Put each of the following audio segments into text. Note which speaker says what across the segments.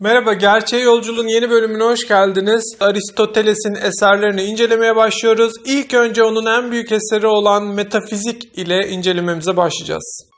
Speaker 1: Merhaba, Gerçeğe Yolculuğun yeni bölümüne hoş geldiniz. Aristoteles'in eserlerini incelemeye başlıyoruz. İlk önce onun en büyük eseri olan Metafizik ile incelememize başlayacağız.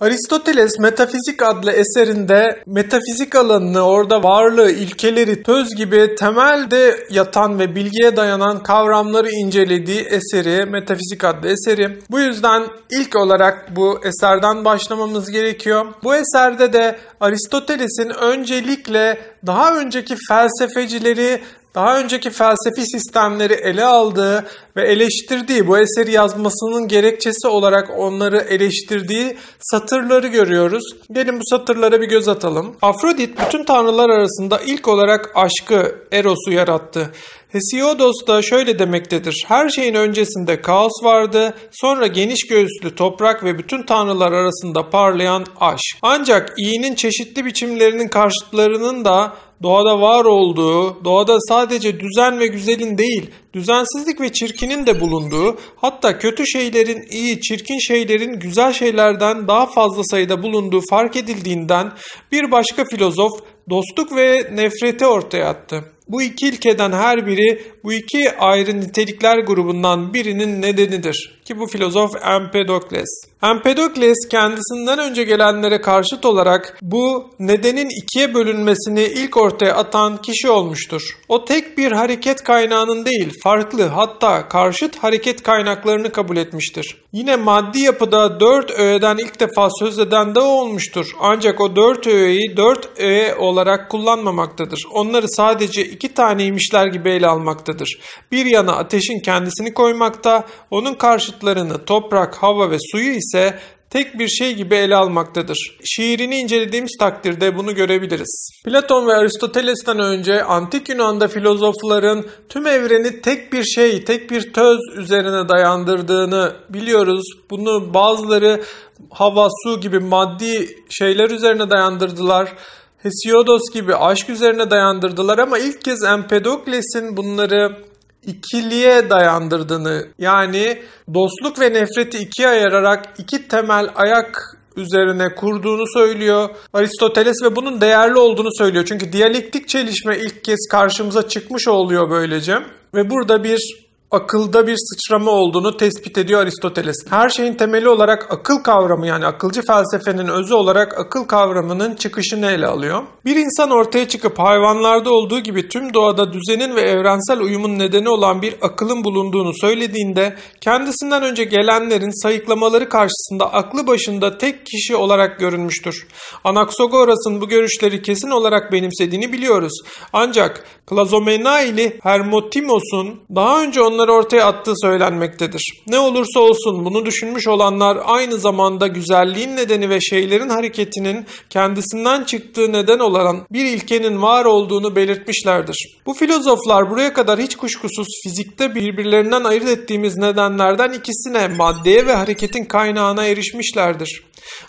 Speaker 1: Aristoteles Metafizik adlı eserinde metafizik alanını, orada varlığı, ilkeleri, töz gibi temelde yatan ve bilgiye dayanan kavramları incelediği eseri, Metafizik adlı eseri. Bu yüzden ilk olarak bu eserden başlamamız gerekiyor. Bu eserde de Aristoteles'in öncelikle daha önceki felsefecileri daha önceki felsefi sistemleri ele aldığı ve eleştirdiği, bu eseri yazmasının gerekçesi olarak onları eleştirdiği satırları görüyoruz. Gelin bu satırlara bir göz atalım. Afrodit bütün tanrılar arasında ilk olarak aşkı, Eros'u yarattı. Hesiodos da şöyle demektedir. Her şeyin öncesinde kaos vardı, sonra geniş göğüslü toprak ve bütün tanrılar arasında parlayan aşk. Ancak iyinin çeşitli biçimlerinin karşıtlarının da doğada var olduğu, doğada sadece düzen ve güzelin değil, düzensizlik ve çirkinin de bulunduğu, hatta kötü şeylerin iyi, çirkin şeylerin güzel şeylerden daha fazla sayıda bulunduğu fark edildiğinden bir başka filozof dostluk ve nefreti ortaya attı. Bu iki ilkeden her biri bu iki ayrı nitelikler grubundan birinin nedenidir ki bu filozof Empedokles. Empedokles kendisinden önce gelenlere karşıt olarak bu nedenin ikiye bölünmesini ilk ortaya atan kişi olmuştur. O tek bir hareket kaynağının değil, farklı hatta karşıt hareket kaynaklarını kabul etmiştir. Yine maddi yapıda dört öğeden ilk defa söz eden de olmuştur. Ancak o dört öğeyi dört öğe olarak kullanmamaktadır. Onları sadece iki taneymişler gibi ele almaktadır. Bir yana ateşin kendisini koymakta, onun karşıtlarını toprak, hava ve suyu ise tek bir şey gibi ele almaktadır. Şiirini incelediğimiz takdirde bunu görebiliriz. Platon ve Aristoteles'ten önce antik Yunan'da filozofların tüm evreni tek bir şey, tek bir töz üzerine dayandırdığını biliyoruz. Bunu bazıları hava, su gibi maddi şeyler üzerine dayandırdılar. Hesiodos gibi aşk üzerine dayandırdılar ama ilk kez Empedokles'in bunları ikiliye dayandırdığını yani dostluk ve nefreti ikiye ayırarak iki temel ayak üzerine kurduğunu söylüyor Aristoteles ve bunun değerli olduğunu söylüyor. Çünkü diyalektik çelişme ilk kez karşımıza çıkmış oluyor böylece. Ve burada bir akılda bir sıçrama olduğunu tespit ediyor Aristoteles. Her şeyin temeli olarak akıl kavramı yani akılcı felsefenin özü olarak akıl kavramının çıkışını ele alıyor. Bir insan ortaya çıkıp hayvanlarda olduğu gibi tüm doğada düzenin ve evrensel uyumun nedeni olan bir akılın bulunduğunu söylediğinde kendisinden önce gelenlerin sayıklamaları karşısında aklı başında tek kişi olarak görünmüştür. Anaxagoras'ın bu görüşleri kesin olarak benimsediğini biliyoruz. Ancak Klazomenaili Hermotimos'un daha önce onun onları ortaya attığı söylenmektedir. Ne olursa olsun bunu düşünmüş olanlar aynı zamanda güzelliğin nedeni ve şeylerin hareketinin kendisinden çıktığı neden olan bir ilkenin var olduğunu belirtmişlerdir. Bu filozoflar buraya kadar hiç kuşkusuz fizikte birbirlerinden ayırt ettiğimiz nedenlerden ikisine maddeye ve hareketin kaynağına erişmişlerdir.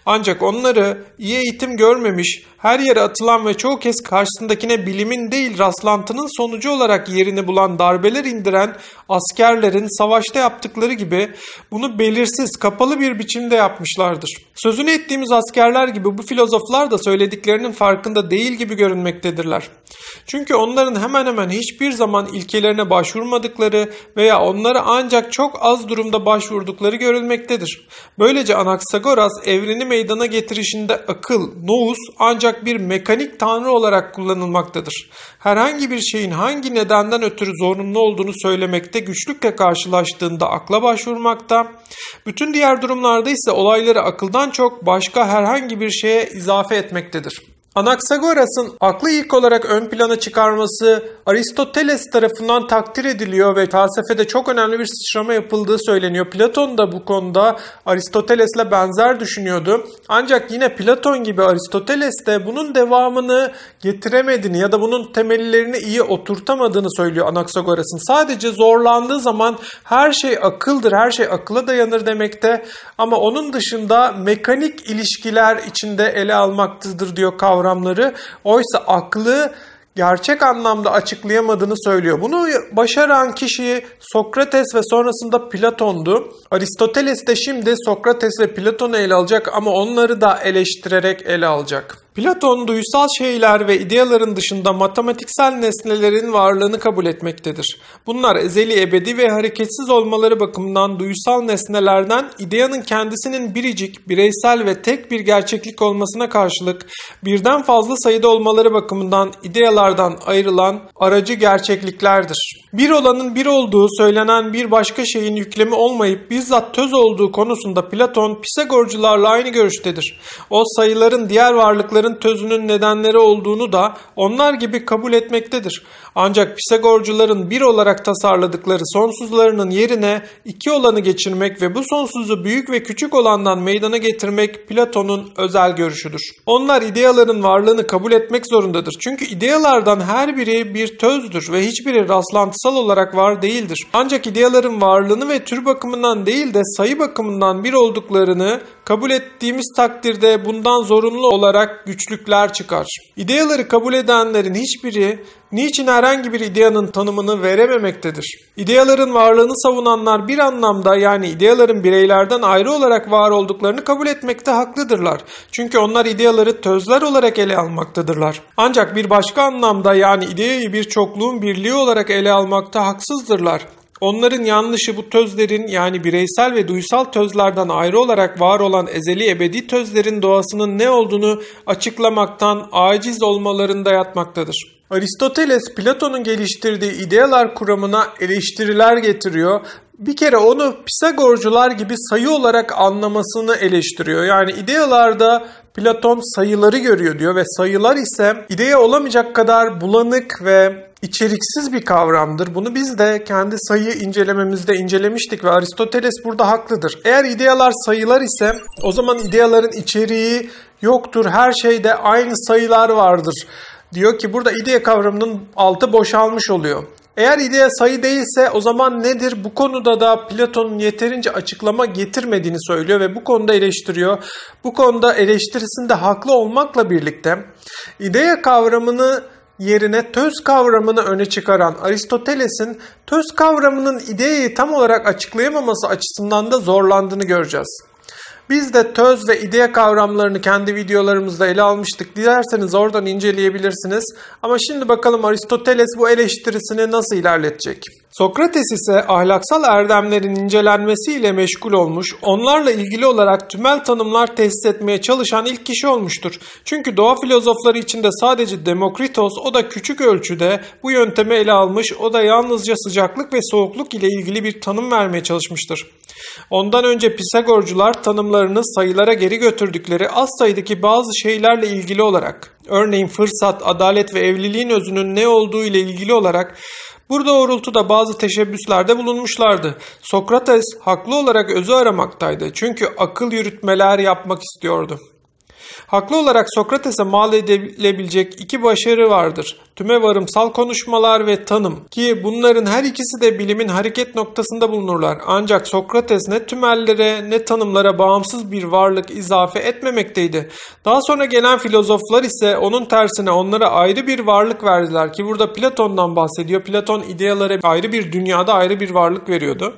Speaker 1: Ancak onları iyi eğitim görmemiş, her yere atılan ve çoğu kez karşısındakine bilimin değil rastlantının sonucu olarak yerini bulan darbeler indiren askerlerin savaşta yaptıkları gibi bunu belirsiz, kapalı bir biçimde yapmışlardır. Sözünü ettiğimiz askerler gibi bu filozoflar da söylediklerinin farkında değil gibi görünmektedirler. Çünkü onların hemen hemen hiçbir zaman ilkelerine başvurmadıkları veya onları ancak çok az durumda başvurdukları görülmektedir. Böylece Anaksagoras evreni meydana getirişinde akıl, nous ancak bir mekanik tanrı olarak kullanılmaktadır. Herhangi bir şeyin hangi nedenden ötürü zorunlu olduğunu söylemekte güçlükle karşılaştığında akla başvurmakta, bütün diğer durumlarda ise olayları akıldan çok başka herhangi bir şeye izafe etmektedir. Anaxagoras'ın aklı ilk olarak ön plana çıkarması Aristoteles tarafından takdir ediliyor ve felsefede çok önemli bir sıçrama yapıldığı söyleniyor. Platon da bu konuda Aristoteles'le benzer düşünüyordu. Ancak yine Platon gibi Aristoteles de bunun devamını getiremediğini ya da bunun temellerini iyi oturtamadığını söylüyor Anaxagoras'ın. Sadece zorlandığı zaman her şey akıldır, her şey akıla dayanır demekte ama onun dışında mekanik ilişkiler içinde ele almaktadır diyor kavramları. Oysa aklı gerçek anlamda açıklayamadığını söylüyor. Bunu başaran kişi Sokrates ve sonrasında Platon'du. Aristoteles de şimdi Sokrates ve Platon'u ele alacak ama onları da eleştirerek ele alacak. Platon duysal şeyler ve ideaların dışında matematiksel nesnelerin varlığını kabul etmektedir. Bunlar ezeli, ebedi ve hareketsiz olmaları bakımından duysal nesnelerden ideanın kendisinin biricik, bireysel ve tek bir gerçeklik olmasına karşılık birden fazla sayıda olmaları bakımından idealardan ayrılan aracı gerçekliklerdir. Bir olanın bir olduğu söylenen bir başka şeyin yüklemi olmayıp bizzat töz olduğu konusunda Platon Pisagorcularla aynı görüştedir. O sayıların diğer varlıkların olayların tözünün nedenleri olduğunu da onlar gibi kabul etmektedir. Ancak Pisagorcuların bir olarak tasarladıkları sonsuzlarının yerine iki olanı geçirmek ve bu sonsuzu büyük ve küçük olandan meydana getirmek Platon'un özel görüşüdür. Onlar ideaların varlığını kabul etmek zorundadır. Çünkü idealardan her biri bir tözdür ve hiçbiri rastlantısal olarak var değildir. Ancak ideaların varlığını ve tür bakımından değil de sayı bakımından bir olduklarını kabul ettiğimiz takdirde bundan zorunlu olarak güçlükler çıkar. İdeaları kabul edenlerin hiçbiri niçin herhangi bir ideanın tanımını verememektedir. İdeaların varlığını savunanlar bir anlamda yani ideaların bireylerden ayrı olarak var olduklarını kabul etmekte haklıdırlar. Çünkü onlar ideaları tözler olarak ele almaktadırlar. Ancak bir başka anlamda yani ideayı bir çokluğun birliği olarak ele almakta haksızdırlar. Onların yanlışı bu tözlerin yani bireysel ve duysal tözlerden ayrı olarak var olan ezeli ebedi tözlerin doğasının ne olduğunu açıklamaktan aciz olmalarında yatmaktadır. Aristoteles Platon'un geliştirdiği idealar kuramına eleştiriler getiriyor. Bir kere onu Pisagorcular gibi sayı olarak anlamasını eleştiriyor. Yani idealarda Platon sayıları görüyor diyor ve sayılar ise idea olamayacak kadar bulanık ve içeriksiz bir kavramdır. Bunu biz de kendi sayı incelememizde incelemiştik ve Aristoteles burada haklıdır. Eğer idealar sayılar ise o zaman ideaların içeriği yoktur. Her şeyde aynı sayılar vardır. Diyor ki burada idea kavramının altı boşalmış oluyor. Eğer idea sayı değilse o zaman nedir? Bu konuda da Platon'un yeterince açıklama getirmediğini söylüyor ve bu konuda eleştiriyor. Bu konuda eleştirisinde haklı olmakla birlikte idea kavramını yerine töz kavramını öne çıkaran Aristoteles'in töz kavramının ideayı tam olarak açıklayamaması açısından da zorlandığını göreceğiz. Biz de töz ve idea kavramlarını kendi videolarımızda ele almıştık. Dilerseniz oradan inceleyebilirsiniz. Ama şimdi bakalım Aristoteles bu eleştirisini nasıl ilerletecek? Sokrates ise ahlaksal erdemlerin incelenmesiyle meşgul olmuş, onlarla ilgili olarak tümel tanımlar tesis etmeye çalışan ilk kişi olmuştur. Çünkü doğa filozofları içinde sadece Demokritos o da küçük ölçüde bu yöntemi ele almış, o da yalnızca sıcaklık ve soğukluk ile ilgili bir tanım vermeye çalışmıştır. Ondan önce Pisagorcular tanımlarını sayılara geri götürdükleri az sayıdaki bazı şeylerle ilgili olarak, örneğin fırsat, adalet ve evliliğin özünün ne olduğu ile ilgili olarak bu doğrultuda bazı teşebbüslerde bulunmuşlardı. Sokrates haklı olarak özü aramaktaydı çünkü akıl yürütmeler yapmak istiyordu. Haklı olarak Sokrates'e mal edilebilecek iki başarı vardır. Tüme varımsal konuşmalar ve tanım ki bunların her ikisi de bilimin hareket noktasında bulunurlar. Ancak Sokrates ne tümellere ne tanımlara bağımsız bir varlık izafe etmemekteydi. Daha sonra gelen filozoflar ise onun tersine onlara ayrı bir varlık verdiler ki burada Platon'dan bahsediyor. Platon idealara ayrı bir dünyada ayrı bir varlık veriyordu.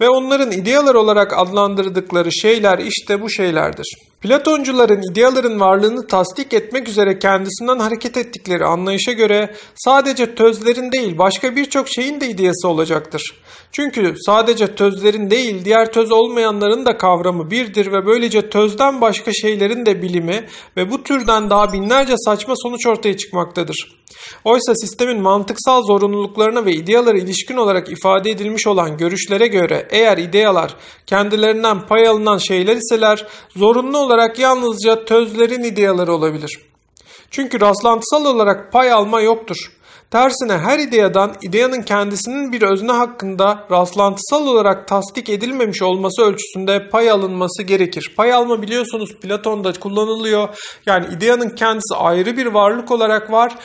Speaker 1: Ve onların idealar olarak adlandırdıkları şeyler işte bu şeylerdir. Platoncuların ideaların varlığını tasdik etmek üzere kendisinden hareket ettikleri anlayışa göre sadece tözlerin değil başka birçok şeyin de ideası olacaktır. Çünkü sadece tözlerin değil diğer töz olmayanların da kavramı birdir ve böylece tözden başka şeylerin de bilimi ve bu türden daha binlerce saçma sonuç ortaya çıkmaktadır. Oysa sistemin mantıksal zorunluluklarına ve idealara ilişkin olarak ifade edilmiş olan görüşlere göre eğer idealar kendilerinden pay alınan şeyler iseler zorunlu olarak yalnızca tözlerin ideaları olabilir. Çünkü rastlantısal olarak pay alma yoktur. Tersine her ideadan ideanın kendisinin bir özne hakkında rastlantısal olarak tasdik edilmemiş olması ölçüsünde pay alınması gerekir. Pay alma biliyorsunuz Platon'da kullanılıyor. Yani ideanın kendisi ayrı bir varlık olarak var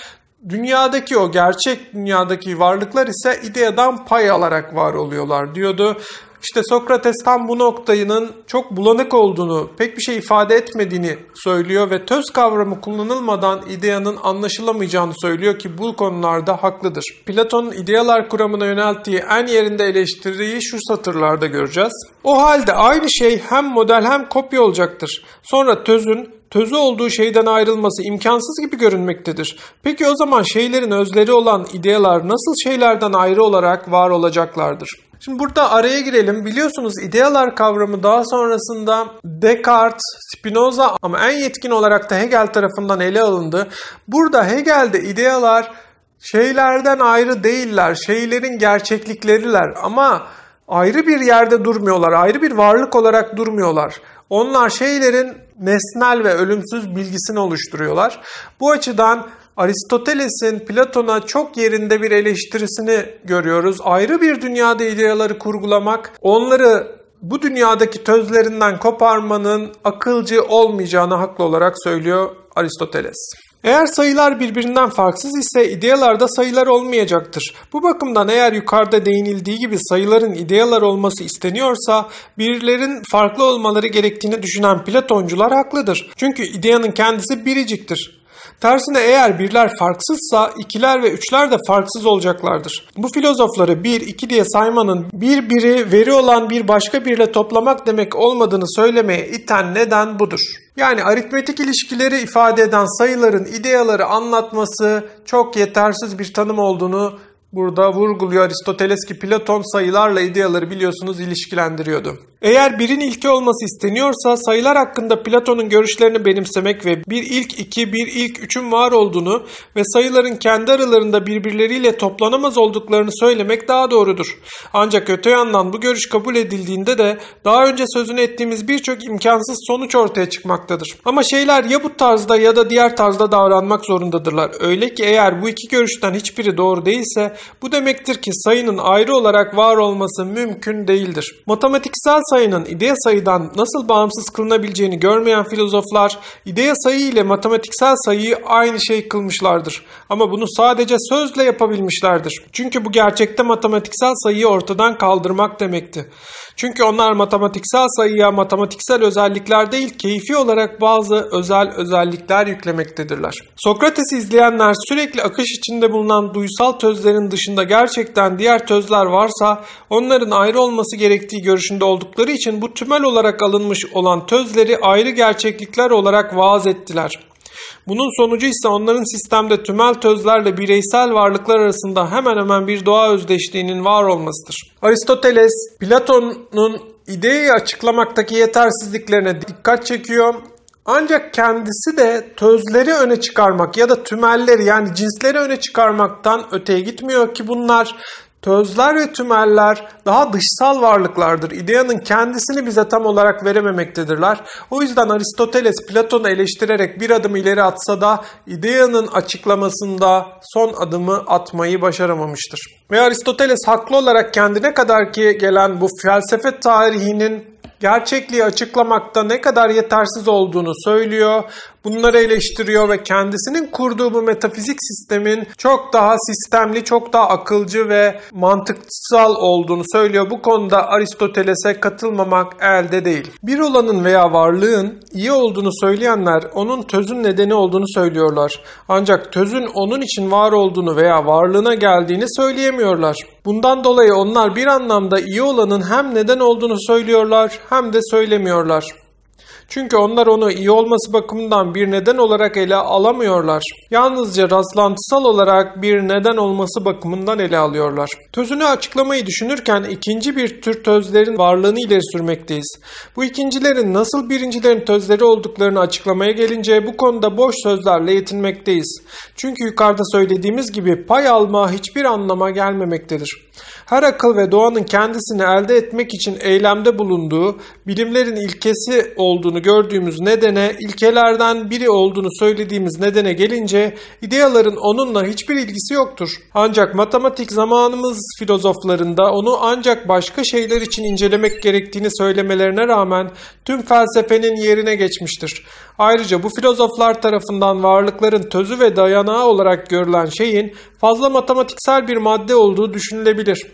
Speaker 1: dünyadaki o gerçek dünyadaki varlıklar ise ideadan pay alarak var oluyorlar diyordu. İşte Sokrates tam bu noktanın çok bulanık olduğunu, pek bir şey ifade etmediğini söylüyor ve töz kavramı kullanılmadan ideyanın anlaşılamayacağını söylüyor ki bu konularda haklıdır. Platon'un idealar kuramına yönelttiği en yerinde eleştiriyi şu satırlarda göreceğiz. O halde aynı şey hem model hem kopya olacaktır. Sonra tözün tözü olduğu şeyden ayrılması imkansız gibi görünmektedir. Peki o zaman şeylerin özleri olan idealar nasıl şeylerden ayrı olarak var olacaklardır? Şimdi burada araya girelim. Biliyorsunuz idealar kavramı daha sonrasında Descartes, Spinoza ama en yetkin olarak da Hegel tarafından ele alındı. Burada Hegel'de idealar şeylerden ayrı değiller. Şeylerin gerçeklikleriler ama ayrı bir yerde durmuyorlar. Ayrı bir varlık olarak durmuyorlar. Onlar şeylerin nesnel ve ölümsüz bilgisini oluşturuyorlar. Bu açıdan Aristoteles'in Platon'a çok yerinde bir eleştirisini görüyoruz. Ayrı bir dünyada ideaları kurgulamak, onları bu dünyadaki tözlerinden koparmanın akılcı olmayacağını haklı olarak söylüyor Aristoteles. Eğer sayılar birbirinden farksız ise idealarda sayılar olmayacaktır. Bu bakımdan eğer yukarıda değinildiği gibi sayıların idealar olması isteniyorsa birlerin farklı olmaları gerektiğini düşünen Platoncular haklıdır. Çünkü ideanın kendisi biriciktir. Tersine eğer birler farksızsa ikiler ve üçler de farksız olacaklardır. Bu filozofları bir, iki diye saymanın bir biri veri olan bir başka birle toplamak demek olmadığını söylemeye iten neden budur. Yani aritmetik ilişkileri ifade eden sayıların ideaları anlatması çok yetersiz bir tanım olduğunu burada vurguluyor Aristoteles ki Platon sayılarla ideaları biliyorsunuz ilişkilendiriyordu. Eğer birin ilki olması isteniyorsa sayılar hakkında Platon'un görüşlerini benimsemek ve bir ilk iki, bir ilk üçün var olduğunu ve sayıların kendi aralarında birbirleriyle toplanamaz olduklarını söylemek daha doğrudur. Ancak öte yandan bu görüş kabul edildiğinde de daha önce sözünü ettiğimiz birçok imkansız sonuç ortaya çıkmaktadır. Ama şeyler ya bu tarzda ya da diğer tarzda davranmak zorundadırlar. Öyle ki eğer bu iki görüşten hiçbiri doğru değilse bu demektir ki sayının ayrı olarak var olması mümkün değildir. Matematiksel sayının idea sayıdan nasıl bağımsız kılınabileceğini görmeyen filozoflar idea sayı ile matematiksel sayıyı aynı şey kılmışlardır. Ama bunu sadece sözle yapabilmişlerdir. Çünkü bu gerçekte matematiksel sayıyı ortadan kaldırmak demekti. Çünkü onlar matematiksel sayıya matematiksel özellikler değil keyfi olarak bazı özel özellikler yüklemektedirler. Sokrates'i izleyenler sürekli akış içinde bulunan duysal tözlerin dışında gerçekten diğer tözler varsa onların ayrı olması gerektiği görüşünde oldukları için bu tümel olarak alınmış olan tözleri ayrı gerçeklikler olarak vaaz ettiler. Bunun sonucu ise onların sistemde tümel tözlerle bireysel varlıklar arasında hemen hemen bir doğa özdeşliğinin var olmasıdır. Aristoteles, Platon'un ideyi açıklamaktaki yetersizliklerine dikkat çekiyor. Ancak kendisi de tözleri öne çıkarmak ya da tümelleri yani cinsleri öne çıkarmaktan öteye gitmiyor ki bunlar Tözler ve tümeller daha dışsal varlıklardır. İdeanın kendisini bize tam olarak verememektedirler. O yüzden Aristoteles Platon'u eleştirerek bir adım ileri atsa da ideanın açıklamasında son adımı atmayı başaramamıştır. Ve Aristoteles haklı olarak kendine kadar ki gelen bu felsefe tarihinin gerçekliği açıklamakta ne kadar yetersiz olduğunu söylüyor. Bunları eleştiriyor ve kendisinin kurduğu bu metafizik sistemin çok daha sistemli, çok daha akılcı ve mantıksal olduğunu söylüyor. Bu konuda Aristoteles'e katılmamak elde değil. Bir olanın veya varlığın iyi olduğunu söyleyenler onun tözün nedeni olduğunu söylüyorlar. Ancak tözün onun için var olduğunu veya varlığına geldiğini söyleyemiyorlar. Bundan dolayı onlar bir anlamda iyi olanın hem neden olduğunu söylüyorlar hem de söylemiyorlar. Çünkü onlar onu iyi olması bakımından bir neden olarak ele alamıyorlar. Yalnızca rastlantısal olarak bir neden olması bakımından ele alıyorlar. Tözünü açıklamayı düşünürken ikinci bir tür tözlerin varlığını ileri sürmekteyiz. Bu ikincilerin nasıl birincilerin tözleri olduklarını açıklamaya gelince bu konuda boş sözlerle yetinmekteyiz. Çünkü yukarıda söylediğimiz gibi pay alma hiçbir anlama gelmemektedir. Her akıl ve doğanın kendisini elde etmek için eylemde bulunduğu, bilimlerin ilkesi olduğunu gördüğümüz nedene, ilkelerden biri olduğunu söylediğimiz nedene gelince, ideaların onunla hiçbir ilgisi yoktur. Ancak matematik zamanımız filozoflarında onu ancak başka şeyler için incelemek gerektiğini söylemelerine rağmen tüm felsefenin yerine geçmiştir. Ayrıca bu filozoflar tarafından varlıkların tözü ve dayanağı olarak görülen şeyin fazla matematiksel bir madde olduğu düşünülebilir.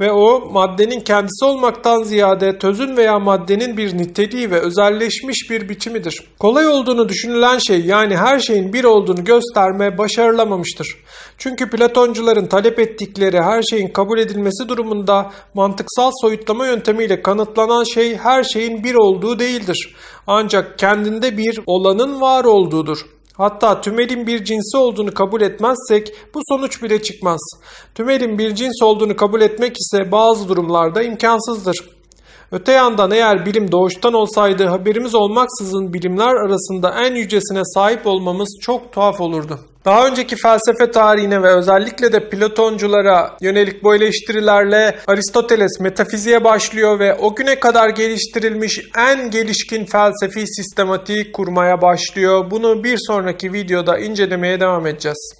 Speaker 1: Ve o maddenin kendisi olmaktan ziyade tözün veya maddenin bir niteliği ve özelleşmiş bir biçimidir. Kolay olduğunu düşünülen şey yani her şeyin bir olduğunu gösterme başarılamamıştır. Çünkü Platoncuların talep ettikleri her şeyin kabul edilmesi durumunda mantıksal soyutlama yöntemiyle kanıtlanan şey her şeyin bir olduğu değildir. Ancak kendinde bir olanın var olduğudur. Hatta tümelin bir cinsi olduğunu kabul etmezsek bu sonuç bile çıkmaz. Tümelin bir cins olduğunu kabul etmek ise bazı durumlarda imkansızdır. Öte yandan eğer bilim doğuştan olsaydı haberimiz olmaksızın bilimler arasında en yücesine sahip olmamız çok tuhaf olurdu. Daha önceki felsefe tarihine ve özellikle de Platonculara yönelik bu eleştirilerle Aristoteles metafiziğe başlıyor ve o güne kadar geliştirilmiş en gelişkin felsefi sistematiği kurmaya başlıyor. Bunu bir sonraki videoda incelemeye devam edeceğiz.